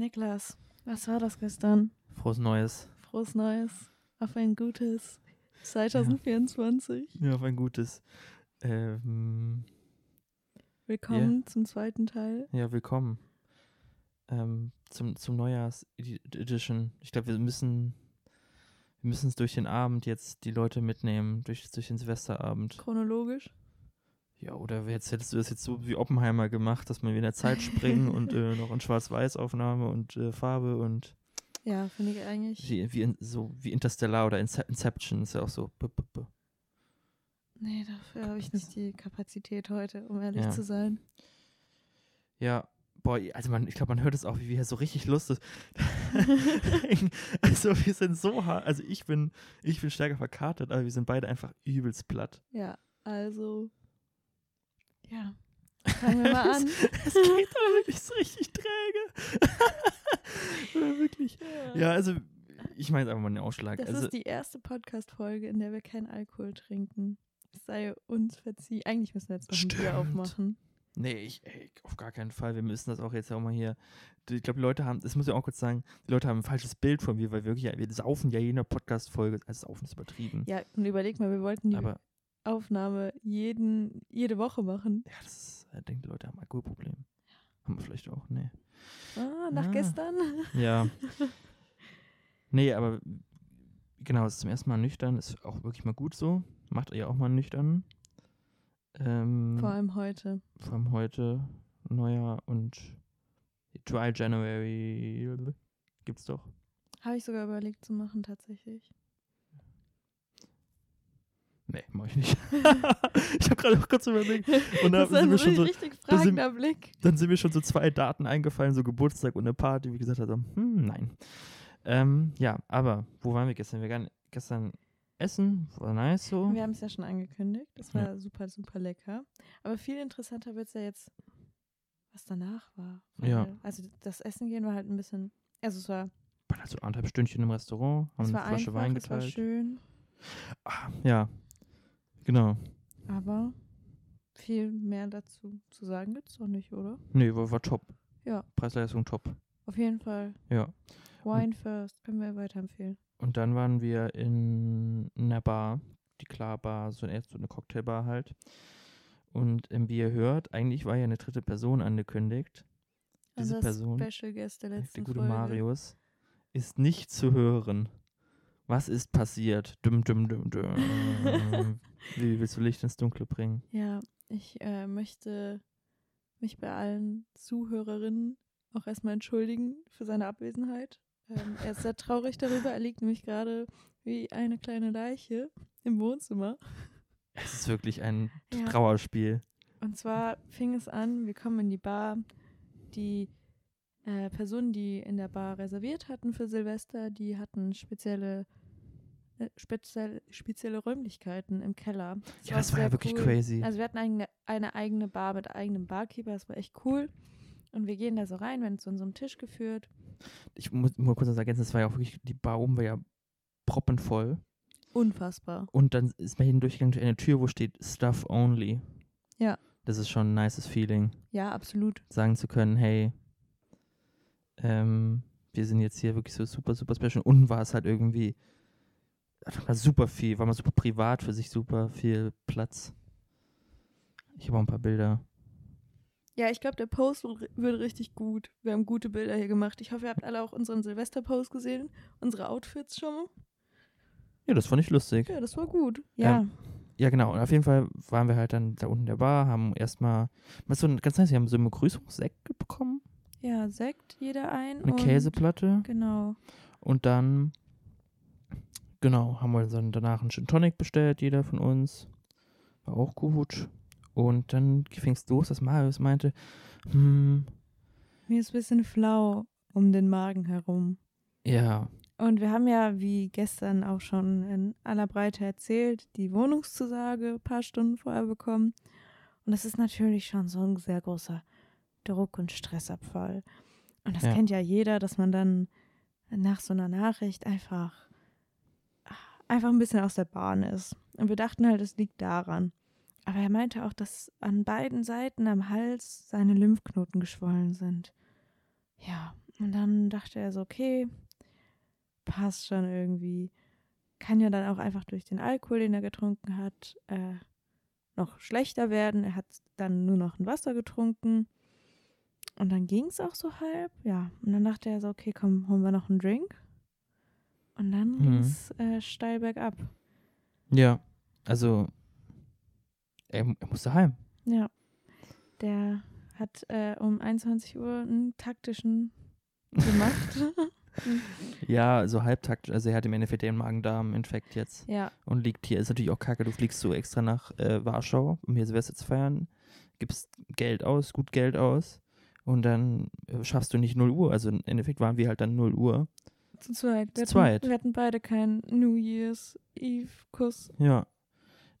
Niklas, was war das gestern? Frohes Neues. Frohes Neues. Auf ein gutes 2024. Ja, auf ein gutes. Ähm, Willkommen zum zweiten Teil. ja, willkommen. Ähm, zum, zum Neujahrs-Edition. Ich glaube, wir müssen wir müssen es durch den Abend jetzt die Leute mitnehmen, durch, durch den Silvesterabend. Chronologisch. Ja, oder jetzt hättest du das jetzt so wie Oppenheimer gemacht, dass man wieder in der Zeit springen und äh, noch in Schwarz-Weiß-Aufnahme und äh, Farbe und Ja, finde ich eigentlich. wie, wie in, so wie Interstellar oder Ince- Inception ist ja auch so. b- b- b. Nee, dafür habe ich nicht die Kapazität heute, um ehrlich Ja. zu sein. Ja, boah, also man, ich glaube, man hört es auch, wie wir so richtig Lust ist. also wir sind so hart, also ich bin, ich bin stärker verkartet, aber wir sind beide einfach übelst platt. Ja, also. Ja. Fangen wir mal an. Es geht aber wirklich so richtig träge. Wirklich. Ja, also ich meine jetzt einfach mal den Ausschlag. Das also, ist die erste Podcast-Folge, in der wir keinen Alkohol trinken. Es sei uns verziehen. Eigentlich müssen wir jetzt noch ein Bier aufmachen. nee, ich, ey, auf gar keinen Fall. Wir müssen das auch jetzt auch mal hier. Ich glaube, die Leute haben, das muss ich auch kurz sagen, die Leute haben ein falsches Bild von mir, weil wir wirklich, wir saufen ja jede Podcast-Folge, also saufen ist übertrieben. Ja, und überleg mal, wir wollten die Aber Aufnahme jeden, jede Woche machen. ja, das ist, denke, die Leute haben ein Alkoholproblem. Haben wir vielleicht auch, nee. Ah, nach Ah. gestern. Ja. nee, aber genau, es ist zum ersten Mal nüchtern, ist auch wirklich mal gut so. Macht ihr auch mal nüchtern. Ähm, Vor allem heute. vor allem heute, Neujahr und Dry January gibt's doch. Habe ich sogar überlegt zu machen, tatsächlich. Nee, mach ich nicht. ich habe gerade auch kurz überlegt. Und das da ist sind ein wir schon so, richtig da sind- fragender Blick. dann sind mir schon so zwei Daten eingefallen, so Geburtstag und eine Party, wie gesagt, also, hm, nein. Ähm, ja, aber wo waren wir gestern? Wir waren gestern essen, war nice so. Wir haben es ja schon angekündigt. Das war super, super lecker. Aber viel interessanter wird es ja jetzt, was danach war. Ja. Also das Essen gehen war halt ein bisschen, also es war, waren also anderthalb Stündchen im Restaurant, haben eine Flasche einfach, Wein es war geteilt. schön, Ah, ja, genau. aber viel mehr dazu zu sagen gibt es doch nicht, oder? Nee, war, war top. Ja. Preis-Leistung top. Auf jeden Fall. Ja. Wine first, können wir weiterempfehlen. Und dann waren wir in einer Bar, die Klar-Bar, so eine, so eine Cocktailbar halt. Und wie ihr hört, eigentlich war ja eine dritte Person angekündigt. Diese Unser Person, Special Guest der letzten der gute Folge. Marius, ist nicht zu hören. Was ist passiert? Dum, dum, dum, dum. wie willst du Licht ins Dunkle bringen? Ja, ich äh, möchte mich bei allen Zuhörerinnen auch erstmal entschuldigen für seine Abwesenheit. Ähm, er ist sehr traurig darüber. Er liegt nämlich gerade wie eine kleine Leiche im Wohnzimmer. Es ist wirklich ein Ja. Trauerspiel. Und zwar fing es an, wir kommen in die Bar. Die äh, Personen, die in der Bar reserviert hatten für Silvester, die hatten spezielle, speziell, spezielle Räumlichkeiten im Keller. Ja, das war ja wirklich crazy. Also wir hatten eine, eine eigene Bar mit eigenem Barkeeper, das war echt cool. Und wir gehen da so rein, werden zu unserem Tisch geführt. Ich muss mal kurz was ergänzen, es war ja auch wirklich, die Bar oben war ja proppenvoll. Unfassbar. Und dann ist man hindurchgegangen durch eine Tür, wo steht Stuff Only. Ja. Das ist schon ein nices Feeling, Ja, absolut. sagen zu können, hey, ähm, wir sind jetzt hier wirklich so super, super special. Unten war es halt irgendwie, war super viel, war mal super privat für sich, super viel Platz. Ich habe auch ein paar Bilder. Ja, ich glaube, der Post wird wird richtig gut. Wir haben gute Bilder hier gemacht. Ich hoffe, ihr habt alle auch unseren Silvester-Post gesehen. Unsere Outfits schon mal. Ja, das fand ich lustig. Ja, das war gut. Ja. Ja, genau. Und auf jeden Fall waren wir halt dann da unten in der Bar, haben erstmal, was so ganz nice, wir haben so einen Begrüßungssekt bekommen, Ja, Sekt jeder ein. eine Käseplatte. Genau. Und dann, genau, haben wir dann danach einen Gin Tonic bestellt, jeder von uns. War auch gut. Und dann fing es los, dass Marius meinte, hm, Mir ist ein bisschen flau um den Magen herum. ja, Und wir haben ja, wie gestern auch schon in aller Breite erzählt, die Wohnungszusage ein paar Stunden vorher bekommen. Und das ist natürlich schon so ein sehr großer Druck- und Stressabfall. Und das Ja. kennt ja jeder, dass man dann nach so einer Nachricht einfach, einfach ein bisschen aus der Bahn ist. Und wir dachten halt, es liegt daran. Aber er meinte auch, dass an beiden Seiten am Hals seine Lymphknoten geschwollen sind. Ja, Und dann dachte er so, okay, passt schon irgendwie. Kann ja dann auch einfach durch den Alkohol, den er getrunken hat, äh, noch schlechter werden. Er hat dann nur noch ein Wasser getrunken. Und dann ging es auch so halb, ja. Und dann dachte er so, okay, komm, holen wir noch einen Drink. Und dann Mhm. ging es äh, steil bergab. Ja, also er, er musste heim. Ja. Der hat äh, um 21 Uhr einen taktischen gemacht. Ja, so halbtaktisch. Also er hat im Endeffekt den Magen-Darm-Infekt jetzt ja, und liegt hier. Ist natürlich auch kacke. Du fliegst so extra nach äh, Warschau, um hier Silvester zu feiern. Gibst Geld aus, gut Geld aus. Und dann äh, schaffst du nicht 0 Uhr. Also im Endeffekt waren wir halt dann 0 Uhr. Zu zweit. Wir, Zu zweit. Hatten, wir hatten beide keinen New Year's Eve-Kuss. Ja.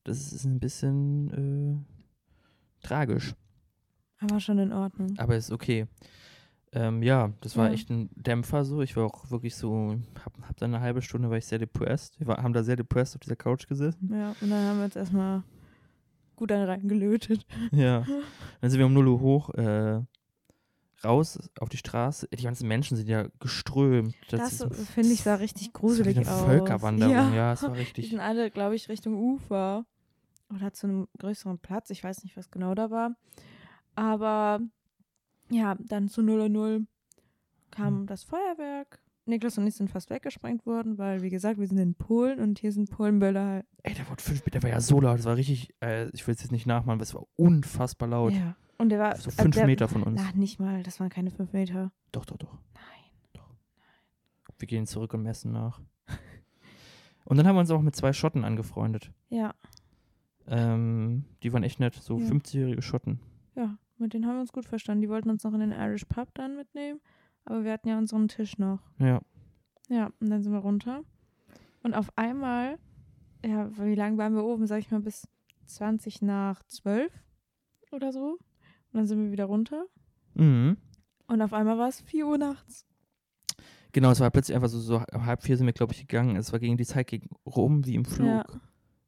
Das ist ein bisschen äh, tragisch. Aber schon in Ordnung. Aber ist okay. Ähm, ja, das war Ja. echt ein Dämpfer so. Ich war auch wirklich so, hab, hab dann eine halbe Stunde war ich sehr depressed. Wir war, haben da sehr depressed auf dieser Couch gesessen. Ja, und dann haben wir uns erstmal gut einen reingelötet. Ja. Dann sind wir um 0 Uhr hoch, äh, raus auf die Straße. Die ganzen Menschen sind ja geströmt. Das, ist- finde ich sah richtig das war gruselig eine aus. Völkerwanderung, ja, Ja. es war Die richtig. sind alle, glaube ich, Richtung Ufer. Oder zu einem größeren Platz. Ich weiß nicht, was genau da war. Aber ja, dann zu 0 0 kam Hm. das Feuerwerk. Niklas und ich sind fast weggesprengt worden, weil, wie gesagt, wir sind in Polen und hier sind Polenböller halt. Ey, der wurde fünf Meter, der war ja so laut, das war richtig, äh, ich will es jetzt nicht nachmachen, aber es war unfassbar laut. Ja. Und der war. So also fünf der, Meter von uns. Na, nicht mal. Das waren keine fünf Meter. Doch, doch, doch. Nein. Wir gehen zurück und messen nach. Und dann haben wir uns auch mit zwei Schotten angefreundet. Ja, Ähm, die waren echt nett, so Ja. 50-jährige Schotten. ja. Mit denen haben wir uns gut verstanden. Die wollten uns noch in den Irish Pub dann mitnehmen. Aber wir hatten ja unseren Tisch noch. Ja. Ja, und dann sind wir runter. Und auf einmal, ja, wie lange waren wir oben? Sag ich mal bis 20 nach 12 oder so. Und dann sind wir wieder runter. Mhm. Und auf einmal war es 4 Uhr nachts. Genau, es war plötzlich einfach so, so halb vier sind wir, glaube ich, gegangen. Es war gegen die Zeit gegen rum, wie im Flug. Ja.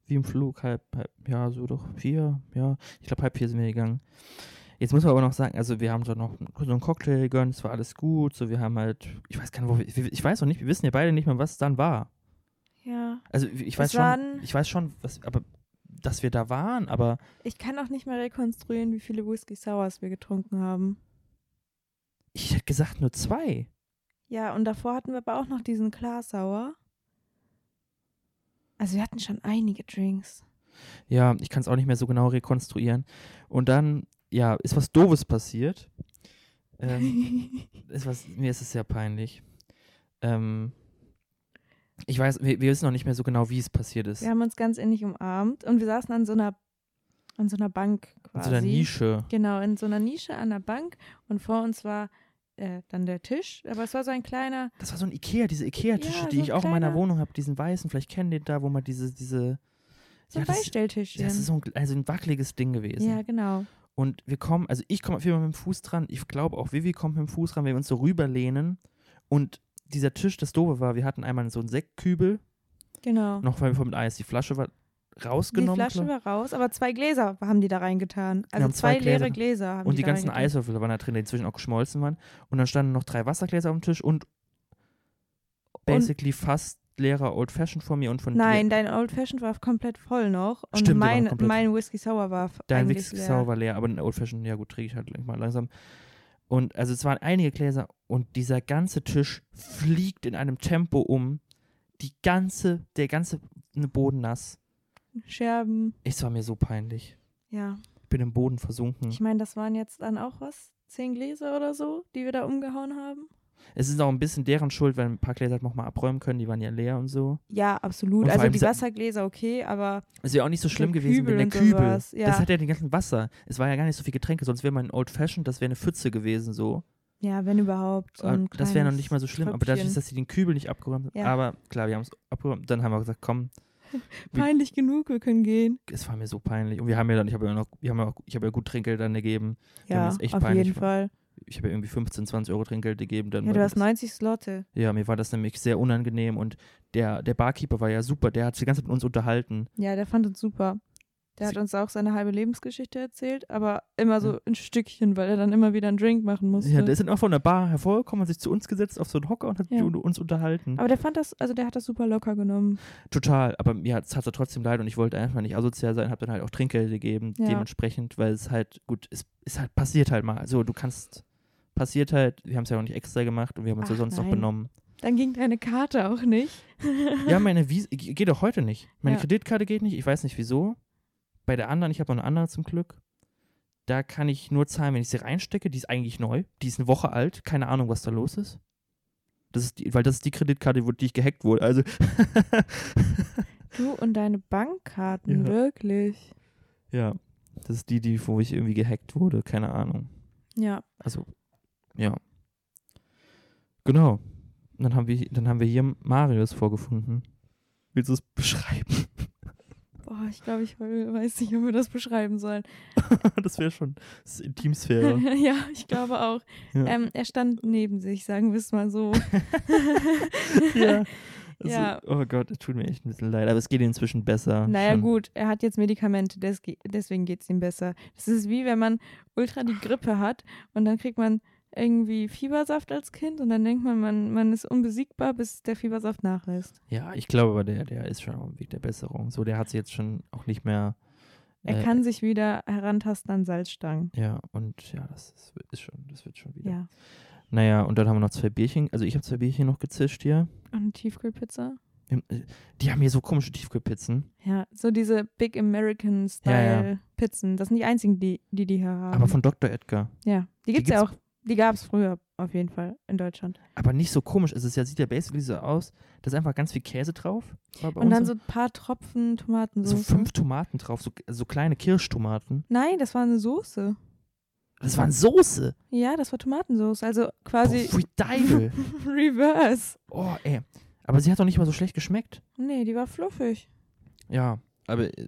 Wie im Flug, halb, halb, ja, so doch, vier, ja. Ich glaube, halb vier sind wir gegangen. Jetzt muss man aber noch sagen, also wir haben so noch so einen Cocktail gegönnt, es war alles gut, so wir haben halt, ich weiß gar nicht, wo wir, ich weiß noch nicht, wir wissen ja beide nicht mehr, was es dann war. Ja. Also ich weiß schon, ich weiß schon, was, aber dass wir da waren, aber Ich kann auch nicht mehr rekonstruieren, wie viele Whisky Sours wir getrunken haben. ich hätte gesagt nur zwei. Ja, und davor hatten wir aber auch noch diesen Klarsauer. Also wir hatten schon einige Drinks. Ja, ich kann es auch nicht mehr so genau rekonstruieren. Und dann, ja, ist was Doofes passiert. Ähm, ist was, mir ist es sehr peinlich. Ähm, ich weiß, wir, wir wissen noch nicht mehr so genau, wie es passiert ist. wir haben uns ganz innig umarmt und wir saßen an so einer, an so einer Bank In quasi. so einer Nische. Genau, in so einer Nische an der Bank und vor uns war äh, dann der Tisch, aber es war so ein kleiner, Das war so ein Ikea, diese Ikea-Tische, Ja, die so ich auch in meiner kleiner- Wohnung habe, diesen weißen, vielleicht kennen die da, wo man diese, diese. so ein ja, das, das ist so ein, also ein wackeliges Ding gewesen. ja, genau. Und wir kommen, also ich komme auf jeden Fall mit dem Fuß dran. Ich glaube auch Vivi kommt mit dem Fuß dran, wenn wir uns so rüberlehnen. Und dieser Tisch, das Doofe war, wir hatten einmal so einen Sektkübel, Genau. noch weil wir mit Eis. Die Flasche war die rausgenommen. Flasche glaub- war raus, aber zwei Gläser haben die da reingetan. Also zwei, zwei leere Gläser. Gläser haben und die da ganzen reingetan. Eiswürfel waren da drin, die inzwischen auch geschmolzen waren. Und dann standen noch drei Wassergläser auf dem Tisch und basically fast leerer Old Fashioned vor mir und von Nein, dein Old Fashioned war komplett voll noch. Und Stimmt, mein, mein Whisky Sour war Dein Whisky leer. Sour war leer, aber ein Old Fashioned, ja gut, trinke ich halt mal langsam. Und also es waren einige Gläser und dieser ganze Tisch fliegt in einem Tempo um. Die ganze, der ganze Boden nass. Scherben. Es war mir so peinlich. Ja. Ich bin im Boden versunken. Ich meine, das waren jetzt dann auch was? Zehn Gläser oder so, die wir da umgehauen haben? Es ist auch ein bisschen deren Schuld, weil ein paar Gläser halt nochmal abräumen können, die waren ja leer und so. Ja, absolut. Also die Wassergläser okay, aber Es wäre auch nicht so schlimm gewesen, wenn der Kübel. ja. Das hat ja den ganzen Wasser. Es war ja gar nicht so viel Getränke, sonst wäre mal ein Old Fashioned, das wäre eine Pfütze gewesen so. ja, wenn überhaupt. So Und das wäre noch nicht mal so schlimm. Aber dadurch, Tröpfchen. dass sie den Kübel nicht abgeräumt haben. Ja. Aber klar, wir haben es abgeräumt. Dann haben wir gesagt, komm, Peinlich genug, wir können gehen. es war mir so peinlich. Und wir haben ja dann, ich habe ja noch, wir haben ja auch, ich habe ja gut Trinkgeld dann gegeben. Ja, Ja, auf peinlich. jeden Fall. Ich habe ja irgendwie 15, 20 Euro Trinkgeld gegeben. Dann Ja, du hast das, 90 Slotte. ja, mir war das nämlich sehr unangenehm und der, der Barkeeper war ja super. Der hat sich die ganze Zeit mit uns unterhalten. Ja, der fand uns super. Der hat uns auch seine halbe Lebensgeschichte erzählt, aber immer so Ja. in Stückchen, weil er dann immer wieder einen Drink machen musste. Ja, der ist dann auch von der Bar hervorgekommen, hat sich zu uns gesetzt auf so einen Hocker und hat Ja. uns unterhalten. aber der fand das, also der hat das super locker genommen. Total, aber mir hat es trotzdem leid und ich wollte einfach nicht asozial sein, habe dann halt auch Trinkgeld gegeben, Ja. dementsprechend, weil es halt, gut, es ist halt, passiert halt mal. Also du kannst, passiert halt, wir haben es ja auch nicht extra gemacht und wir haben uns ja Ach, sonst noch nein. benommen. Dann ging deine Karte auch nicht. Ja, meine Visa, geht auch heute nicht. Meine Ja. Kreditkarte geht nicht, ich weiß nicht wieso. Bei der anderen, ich habe noch eine andere zum Glück, da kann ich nur zahlen, wenn ich sie reinstecke, die ist eigentlich neu, die ist eine Woche alt, keine Ahnung, was da los ist. Das ist die, weil das ist die Kreditkarte, wo- die ich gehackt wurde. Also Du und deine Bankkarten, Ja. wirklich. Ja, das ist die, die, wo ich irgendwie gehackt wurde, keine Ahnung. Ja. Also, ja. Genau. Und Dann haben wir, dann haben wir hier Marius vorgefunden. Willst du es beschreiben? Boah, ich glaube, ich weiß nicht, ob wir das beschreiben sollen. das wäre schon das Intimsphäre. ja, ich glaube auch. Ja. Ähm, er stand neben sich, sagen wir es mal so. ja. Also, Ja. Oh Gott, es tut mir echt ein bisschen leid, aber es geht ihm inzwischen besser. Naja, Schon. gut, er hat jetzt Medikamente, des, deswegen geht es ihm besser. Das ist wie wenn man ultra die Grippe hat und dann kriegt man irgendwie Fiebersaft als Kind und dann denkt man, man, man ist unbesiegbar, bis der Fiebersaft nachlässt. Ja, ich glaube aber, der, der ist schon auf dem Weg der Besserung. So, der hat sich jetzt schon auch nicht mehr. Er äh, kann sich wieder herantasten an Salzstangen. Ja, und ja, das ist, ist schon, das wird schon wieder. Ja. Naja, und dann haben wir noch zwei Bierchen. Also ich habe zwei Bierchen noch gezischt hier. Und eine Tiefkühlpizza. Äh, Die haben hier so komische Tiefkühlpizzen. Ja, so diese Big American Style Ja, ja. Pizzen. Das sind die einzigen, die die, die hier haben. Aber von Dr. Edgar. ja, die die gibt's ja auch. Die gab es früher auf jeden Fall in Deutschland. Aber nicht so komisch. Es ist ja, sieht ja basically so aus. Da ist einfach ganz viel Käse drauf. War Und dann so ein paar Tropfen so Tomatensauce. fünf Tomaten drauf, so, so kleine Kirschtomaten. Nein, das war eine Soße. Das waren Soße. Ja, das war Tomatensauce. Also quasi Boah, Deibel. Reverse. Oh, ey. Aber sie hat doch nicht mal so schlecht geschmeckt. Nee, die war fluffig. Ja, aber äh,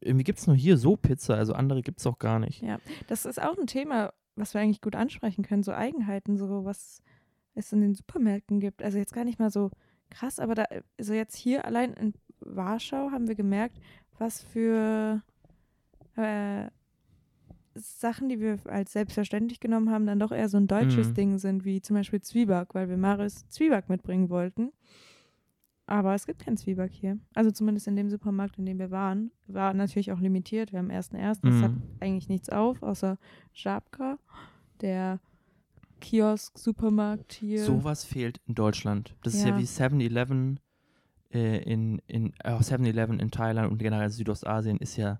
irgendwie gibt es nur hier so Pizza, also andere gibt es auch gar nicht. Ja, das ist auch ein Thema, was wir eigentlich gut ansprechen können. So Eigenheiten, so was es in den Supermärkten gibt. Also jetzt gar nicht mal so krass, aber da, also jetzt hier allein in Warschau haben wir gemerkt, was für äh, Sachen, die wir als selbstverständlich genommen haben, dann doch eher so ein deutsches Mhm. Ding sind, wie zum Beispiel Zwieback, weil wir Marius Zwieback mitbringen wollten. Aber es gibt keinen Zwieback hier. Also zumindest in dem Supermarkt, in dem wir waren. War natürlich auch limitiert. Wir haben ersten ersten. Es hat Mhm. eigentlich nichts auf, außer Żabka, der Kiosk-Supermarkt hier. Sowas fehlt in Deutschland. Das ist ja Ja. wie 7-Eleven äh, in, in äh, 7-Eleven in Thailand und generell Südostasien ist ja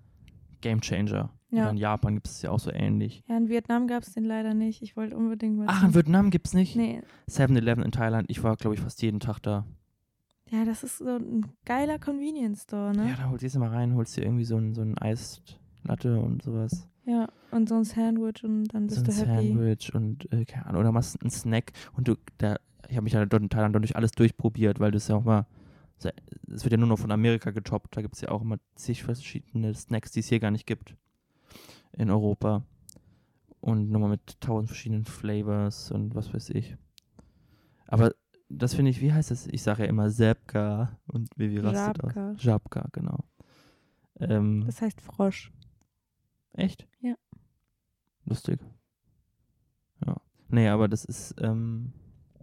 Game Changer. Ja. In Japan gibt es ja auch so ähnlich. Ja, in Vietnam gab es den leider nicht. Ich wollte unbedingt mal. Ach, in Vietnam gibt es nicht? Nee. 7-Eleven in Thailand, ich war, glaube ich, fast jeden Tag da. Ja, das ist so ein geiler Convenience Store, ne? Ja, da holst du jetzt mal rein, holst dir irgendwie so ein, so ein Eislatte und sowas. Ja, und so ein Sandwich und dann bist so ein du happy. Sandwich und, äh, keine Ahnung, oder machst einen Snack und du, da, ich habe mich ja dort in Thailand durch alles durchprobiert, weil das ja auch mal, es wird ja nur noch von Amerika getoppt, da gibt es ja auch immer zig verschiedene Snacks, die es hier gar nicht gibt in Europa. Und nochmal mit tausend verschiedenen Flavors und was weiß ich. Aber das finde ich, wie heißt das? Ich sage ja immer Zepka und Vivi rastet Żabka. aus. Żabka, genau. Ähm, Das heißt Frosch. Echt? Ja. Lustig. Ja. Nee, aber das ist, ähm,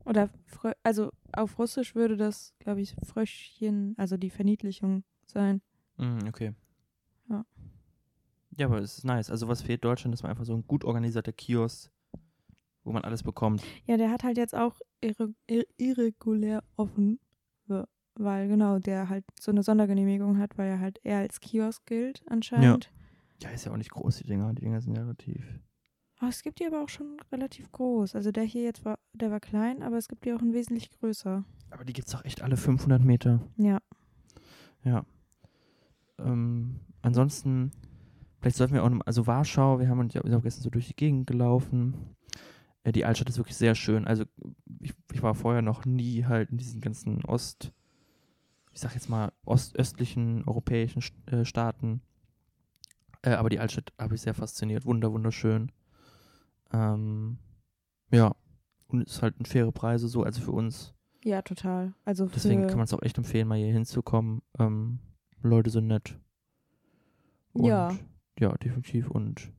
Oder, Frö also auf Russisch würde das, glaube ich, Fröschchen, also die Verniedlichung sein. mm, okay. Ja. Ja, aber es ist nice. Also was fehlt Deutschland, ist mal einfach so ein gut organisierter Kiosk, wo man alles bekommt. Ja, der hat halt jetzt auch irre ir irregulär offen, weil genau, der halt so eine Sondergenehmigung hat, weil er halt eher als Kiosk gilt anscheinend. Ja, ist ja auch nicht groß, die Dinger. Die Dinger sind ja relativ. Aber es gibt die aber auch schon relativ groß. Also der hier jetzt war, der war klein, aber es gibt die auch in wesentlich größer. Aber die gibt's doch echt alle 500 Meter. Ja. Ja. Ähm, ansonsten, vielleicht sollten wir auch noch, also Warschau, wir haben uns ja sind gestern so durch die Gegend gelaufen. Äh, die Altstadt ist wirklich sehr schön. Also ich, ich war vorher noch nie halt in diesen ganzen Ost, ich sag jetzt mal, ostöstlichen europäischen äh, Staaten. Äh, aber die Altstadt habe ich sehr fasziniert. Wunder, wunderschön. Ähm, ja. Und es ist halt ein faire Preise so, also für uns. Ja, total. Also Deswegen kann man es auch echt empfehlen, mal hier hinzukommen. Ähm, Leute sind nett. Und, Ja. Ja, definitiv. Und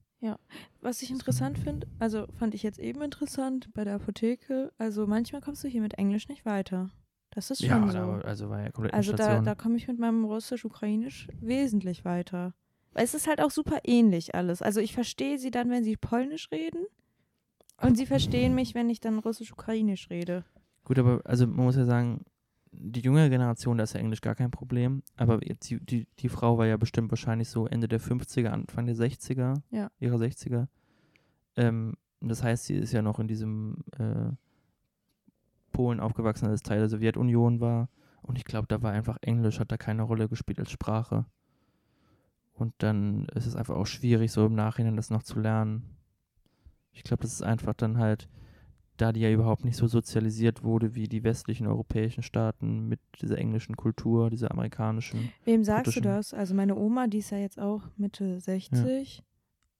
Was ich interessant finde, also fand ich jetzt eben interessant bei der Apotheke, also manchmal kommst du hier mit Englisch nicht weiter. Das ist schon ja, so. da, also war ja komplett also da, da komme ich mit meinem Russisch-Ukrainisch wesentlich weiter. Weil es ist halt auch super ähnlich alles. Also ich verstehe sie dann, wenn sie Polnisch reden. Und sie verstehen mich, wenn ich dann Russisch-Ukrainisch rede. Gut, aber also man muss ja sagen, die jüngere Generation, da ist ja Englisch gar kein Problem. Aber die, die, die Frau war ja bestimmt wahrscheinlich so Ende der 50er, Anfang der 60er, Ja. ihrer 60er. Ähm, das heißt, sie ist ja noch in diesem äh, Polen aufgewachsen, als Teil der Sowjetunion war. Und ich glaube, da war einfach Englisch, hat da keine Rolle gespielt als Sprache. Und dann ist es einfach auch schwierig, so im Nachhinein das noch zu lernen. Ich glaube, das ist einfach dann halt, da die ja überhaupt nicht so sozialisiert wurde wie die westlichen europäischen Staaten mit dieser englischen Kultur, dieser amerikanischen. Wem sagst du das? Also meine Oma, die ist ja jetzt auch Mitte 60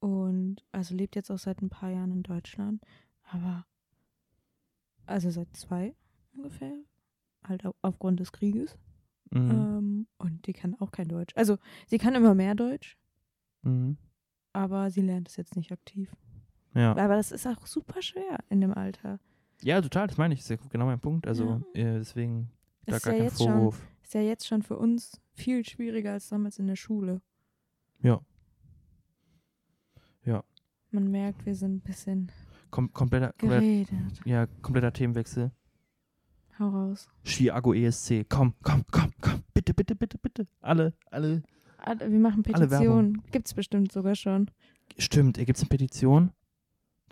und also lebt jetzt auch seit ein paar Jahren in Deutschland. Aber also seit zwei ungefähr. Halt au- aufgrund des Krieges. Mhm. Ähm, und die kann auch kein Deutsch. Also sie kann immer mehr Deutsch, Mhm. aber sie lernt es jetzt nicht aktiv. Ja. Aber das ist auch super schwer in dem Alter. ja, total, das meine ich. Das ist ja genau mein Punkt. Also äh, deswegen da Ist gar ja, kein jetzt schon, Vorwurf. ist ja jetzt schon für uns viel schwieriger als damals in der Schule. Ja. Man merkt, wir sind ein bisschen Kom kompletter, kompletter, ja, kompletter Themenwechsel. Hau raus. Chiago ESC. Komm, komm, komm, komm. Bitte, bitte, bitte, bitte. Alle, alle. Ah, Wir machen Alle. Petitionen. Gibt's bestimmt sogar schon. Stimmt, gibt es eine Petition?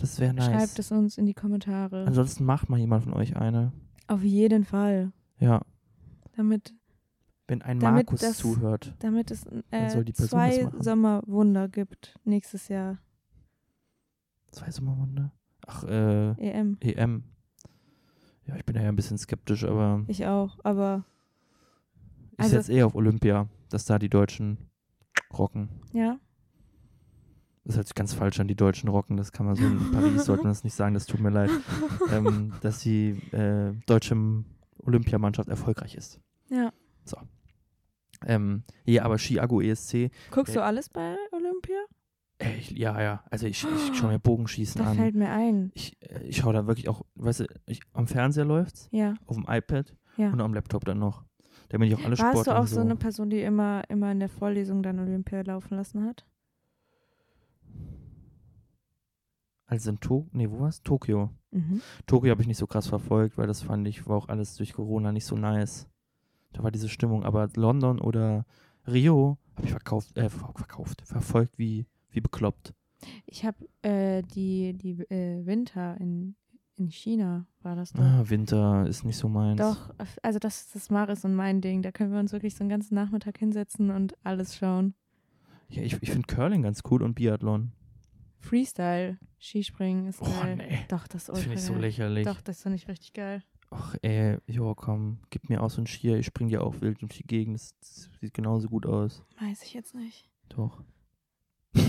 Das wäre nice. Schreibt es uns in die Kommentare. Ansonsten macht mal jemand von euch eine. Auf jeden Fall. Ja, Damit, wenn ein Damit Markus das- zuhört. damit es äh, zwei. Sommerwunder gibt nächstes Jahr. Zwei Sommerwunder. Ach, äh, EM. EM. Ja, ich bin ja ein bisschen skeptisch, aber Ich auch. Aber ich Also- setze eh auf Olympia, dass da die Deutschen rocken. ja, Das hört sich ganz falsch an, die Deutschen rocken. Das kann man so in Paris, sollten das nicht sagen, das tut mir leid. ähm, dass die äh, deutsche Olympiamannschaft erfolgreich ist. ja. Ähm, ja, aber Chiago ESC, Guckst Ja. du alles bei Olympia? äh, ich, ja, ja, also ich, ich schaue mir Bogenschießen Da an. fällt mir ein. Ich, äh, ich schaue da wirklich auch, weißt du, ich, am Fernseher läuft's, Ja. auf dem iPad Ja. und am Laptop dann noch. Damit ich auch alle Warst du Sportarten auch so eine Person, die immer, immer in der Vorlesung dann Olympia laufen lassen hat? Also in Tokio, nee, wo war's? Tokio. Mhm. Tokio habe ich nicht so krass verfolgt, weil das fand ich, war auch alles durch Corona nicht so nice. Da war diese Stimmung. Aber London oder Rio habe ich verkauft, äh, ver- verkauft, verfolgt wie, wie bekloppt. Ich habe äh, die, die äh, Winter in, in China, war das doch. Ah, Winter ist nicht so meins. Doch, also das, das Maris und mein Ding. Da können wir uns wirklich so einen ganzen Nachmittag hinsetzen und alles schauen. Ja, ich, ich finde Curling ganz cool und Biathlon. Freestyle, Skispringen ist Oh, geil. nee. Doch, das ist Das finde ich so lächerlich. Doch, das finde ich richtig geil. Ach, ey, jo, komm, gib mir auch so ein Skier, ich spring dir auch wild durch die Gegend. Das, das sieht genauso gut aus. Weiß ich jetzt nicht. Doch.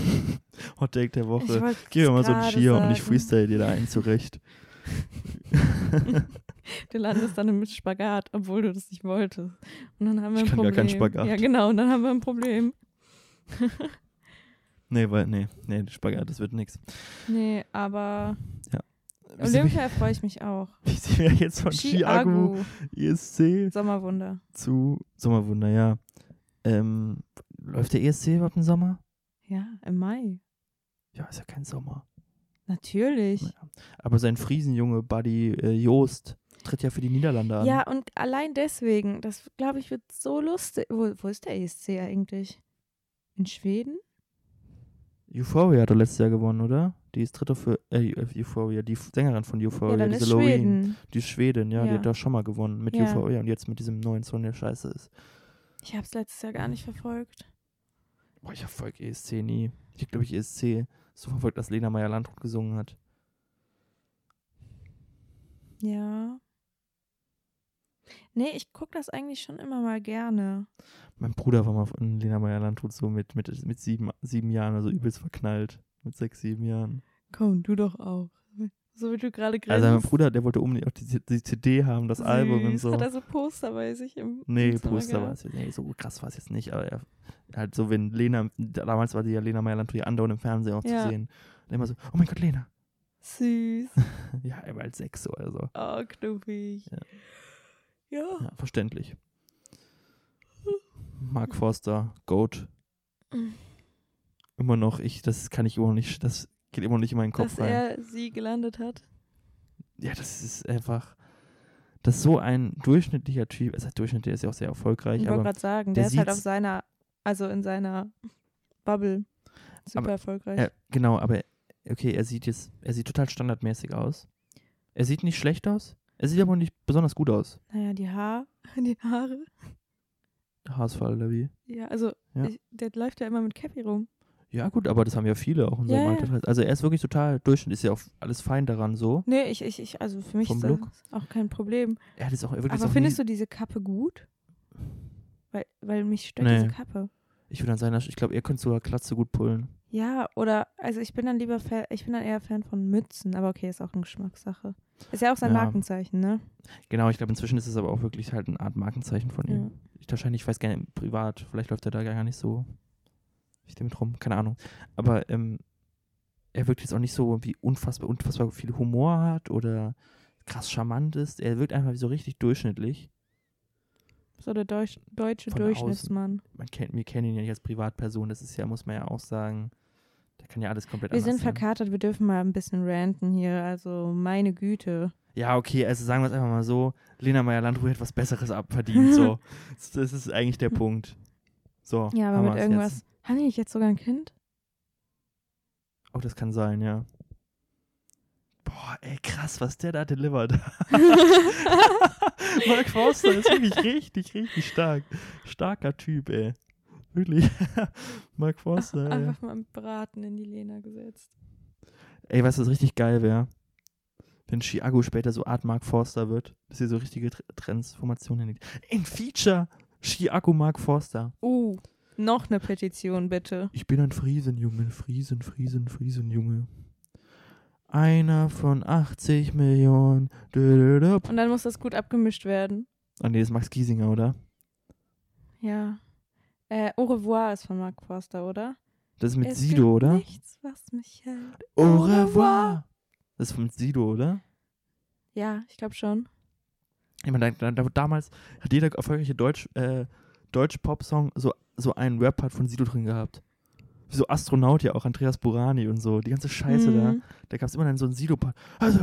Hot Take der Ich Woche. Gib mir mal so einen Skier und ich sagen. freestyle dir da einen zurecht. Du landest dann im Spagat, obwohl du das nicht wolltest. Und dann haben wir Ich ein kann gar Problem. keinen Spagat. Ja, genau, und dann haben wir ein Problem. nee, weil, nee, nee, Spagat, das wird nix. Nee, aber wir- Olympia freue ich mich auch. Wie sind wir jetzt von Chiago ESC Sommerwunder. zu Sommerwunder, ja. Ähm, läuft der ESC überhaupt im Sommer? Ja, im Mai. Ja, ist ja kein Sommer. Natürlich. Ja. Aber sein Friesenjunge Buddy äh, Joost tritt ja für die Niederlande an. Ja, und allein deswegen, das glaube ich wird so lustig. Wo, wo ist der ESC eigentlich? In Schweden? Euphoria hat er letztes Jahr gewonnen, oder? Die ist dritte für äh, Euphoria, die Sängerin von Euphoria, ja, diese Loreen. Die ist Schwedin, ja, die Ja. hat da schon mal gewonnen mit Ja. Euphoria und jetzt mit diesem neuen Song, der scheiße ist. Ich habe es letztes Jahr gar nicht verfolgt. Boah, ich verfolge ESC nie. Ich glaube, ich ESC so verfolgt, dass Lena Meyer-Landrut gesungen hat. Ja. Nee, ich gucke das eigentlich schon immer mal gerne. Mein Bruder war mal von Lena Meyer-Landrut so mit, mit, mit sieben, sieben Jahren, also übelst verknallt. Mit sechs, sieben Jahren. Komm, du doch auch. So wie du gerade grinst. Also mein Bruder, der wollte unbedingt auch die, die CD haben, das Album und Süß. so. Hat er so Poster bei sich im Nee, Poster war es. Nee, so krass war es jetzt nicht. Aber er, halt so, wenn Lena, damals war die ja Lena Meyer-Landrut andauernd im Fernsehen auch Ja. zu sehen. Und immer so, oh mein Gott, Lena. Süß. Ja, er war halt sechs oder so. Oh, knuffig. Ja. Ja. Ja, verständlich. Mark Forster, Goat. Immer noch, ich, das kann ich immer noch nicht, das geht immer noch nicht in meinen Kopf Dass rein. er sie gelandet hat. Ja, das ist einfach, das ist so ein durchschnittlicher Typ, also durchschnittlich der ist ja auch sehr erfolgreich, Ich wollte gerade sagen, der der ist halt auf seiner, also in seiner Bubble super Aber erfolgreich. er, genau, aber okay, er sieht jetzt, er sieht total standardmäßig aus. Er sieht nicht schlecht aus, er sieht aber nicht besonders gut aus. naja, die Haar, die Haare. Haarausfall oder wie? Ja, also Ja. Ich, der läuft ja immer mit Cappy rum. Ja, gut, aber das haben ja viele auch in so Ja, einem ja. Alter. Also er ist wirklich total durchschnittlich, ist ja auch alles fein daran so. Nee, ich, ich, ich also für mich ist das auch kein Problem. Er hat jetzt auch wirklich Aber auch findest du diese Kappe gut? Weil, weil mich stört Nee. diese Kappe. Ich würde dann sagen, ich glaube, er könnte sogar Klatze gut pullen. Ja, oder, also ich bin dann lieber, Fan, ich bin dann eher Fan von Mützen, aber okay, ist auch eine Geschmackssache. Ist ja auch sein Ja. Markenzeichen, ne? Genau, ich glaube, inzwischen ist es aber auch wirklich halt eine Art Markenzeichen von ihm. Ja. Ich wahrscheinlich, ich weiß gar nicht, privat, vielleicht läuft er da gar nicht so ich damit rum, keine Ahnung. Aber ähm, er wirkt jetzt auch nicht so wie unfassbar, unfassbar viel Humor hat oder krass charmant ist. Er wirkt einfach wie so richtig durchschnittlich. So der Deutsch, deutsche Von außen. Durchschnittsmann. Man kennt, wir kennen ihn ja nicht als Privatperson, das ist ja, muss man ja auch sagen, der kann ja alles komplett Wir anders sind sein. verkatert, wir dürfen mal ein bisschen ranten hier, also meine Güte. Ja, okay, also sagen wir es einfach mal so, Lena Meyer-Landrut hat was Besseres abverdient, so. Das, ist eigentlich der Punkt. So, Ja, aber mit irgendwas. Jetzt. Haben die nicht jetzt sogar ein Kind? Oh, das kann sein, ja. Boah, ey, krass, was der da delivert. Mark Forster ist wirklich richtig, richtig stark. Starker Typ, ey. Wirklich. Mark Forster, ey. Einfach mal mit Braten in die Lena gesetzt. Ey, weißt du, was richtig geil wäre? Wenn Chiago später so Art Mark Forster wird, dass hier so richtige Tr- Transformationen hinlegt. In Feature Chiago Mark Forster. Uh, noch eine Petition, bitte. Ich bin ein Friesenjunge, Friesen, Friesen, Friesenjunge. Einer von 80 Millionen. Und dann muss das gut abgemischt werden. Ah, nee, das ist Max Giesinger, oder? Ja. Äh, Au revoir ist von Mark Forster, oder? Das ist mit es Sido, gibt oder? Nichts, was mich hält. Au revoir. Das ist mit Sido, oder? Ja, ich glaube schon. Ich meine, da, da, damals hat jeder erfolgreiche Deutsch, äh, Deutsch-Pop-Song so, so einen Rap-Part von Sido drin gehabt. Wie so Astronaut ja auch, Andreas Burani und so. Die ganze Scheiße da. Mhm. Da gab es immer dann so einen Sido-Part. Also,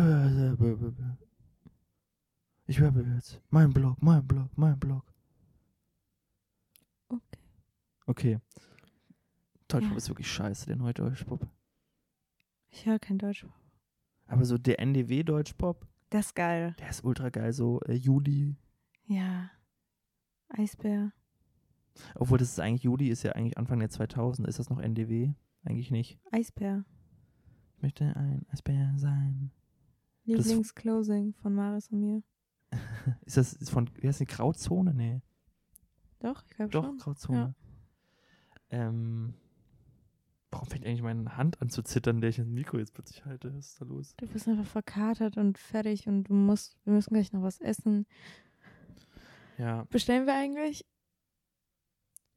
ich rappe jetzt. Mein Blog, mein Blog, mein Blog. Okay. Okay. Deutschpop Ja. ist wirklich scheiße, der neue Deutschpop. Ich höre kein Deutsch. Aber so der NDW Deutschpop, Das ist geil. der ist ultra geil. So äh, Juli. Ja. Eisbär. Obwohl das ist eigentlich, Juli ist ja eigentlich Anfang der 2000. Ist das noch NDW? Eigentlich nicht. Eisbär. Ich möchte ein Eisbär sein. Lieblingsclosing von Maris und mir. Ist das ist von, wie heißt die Grauzone? Nee. Doch, ich glaube Doch, schon. Grauzone. Ähm, warum fängt eigentlich meine Hand an zu zittern, der ich das Mikro jetzt plötzlich halte? Was ist da los? Du bist einfach verkatert und fertig und du musst, wir müssen gleich noch was essen. Ja, Bestellen wir eigentlich?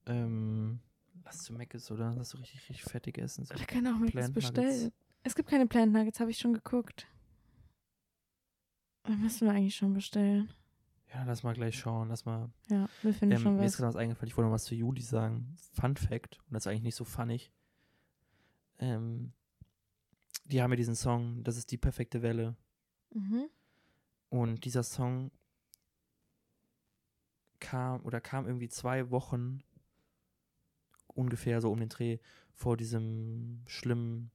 ähm, lass zu Meckes, oder? Lass so richtig, richtig fettig essen. So. Wir können auch Plant bestellen. Es gibt keine Plant Nuggets, habe ich schon geguckt. Dann müssen wir eigentlich schon bestellen. Ja, lass mal gleich schauen. Lass mal. Ja, wir finden Ähm, schon mir ist was. gerade was eingefallen. Ich wollte noch was zu Juli sagen. Fun Fact. Und das ist eigentlich nicht so funnig. Ähm, die haben ja diesen Song, das ist die perfekte Welle. Mhm. Und dieser Song kam oder kam irgendwie zwei Wochen ungefähr so um den Dreh vor diesem schlimmen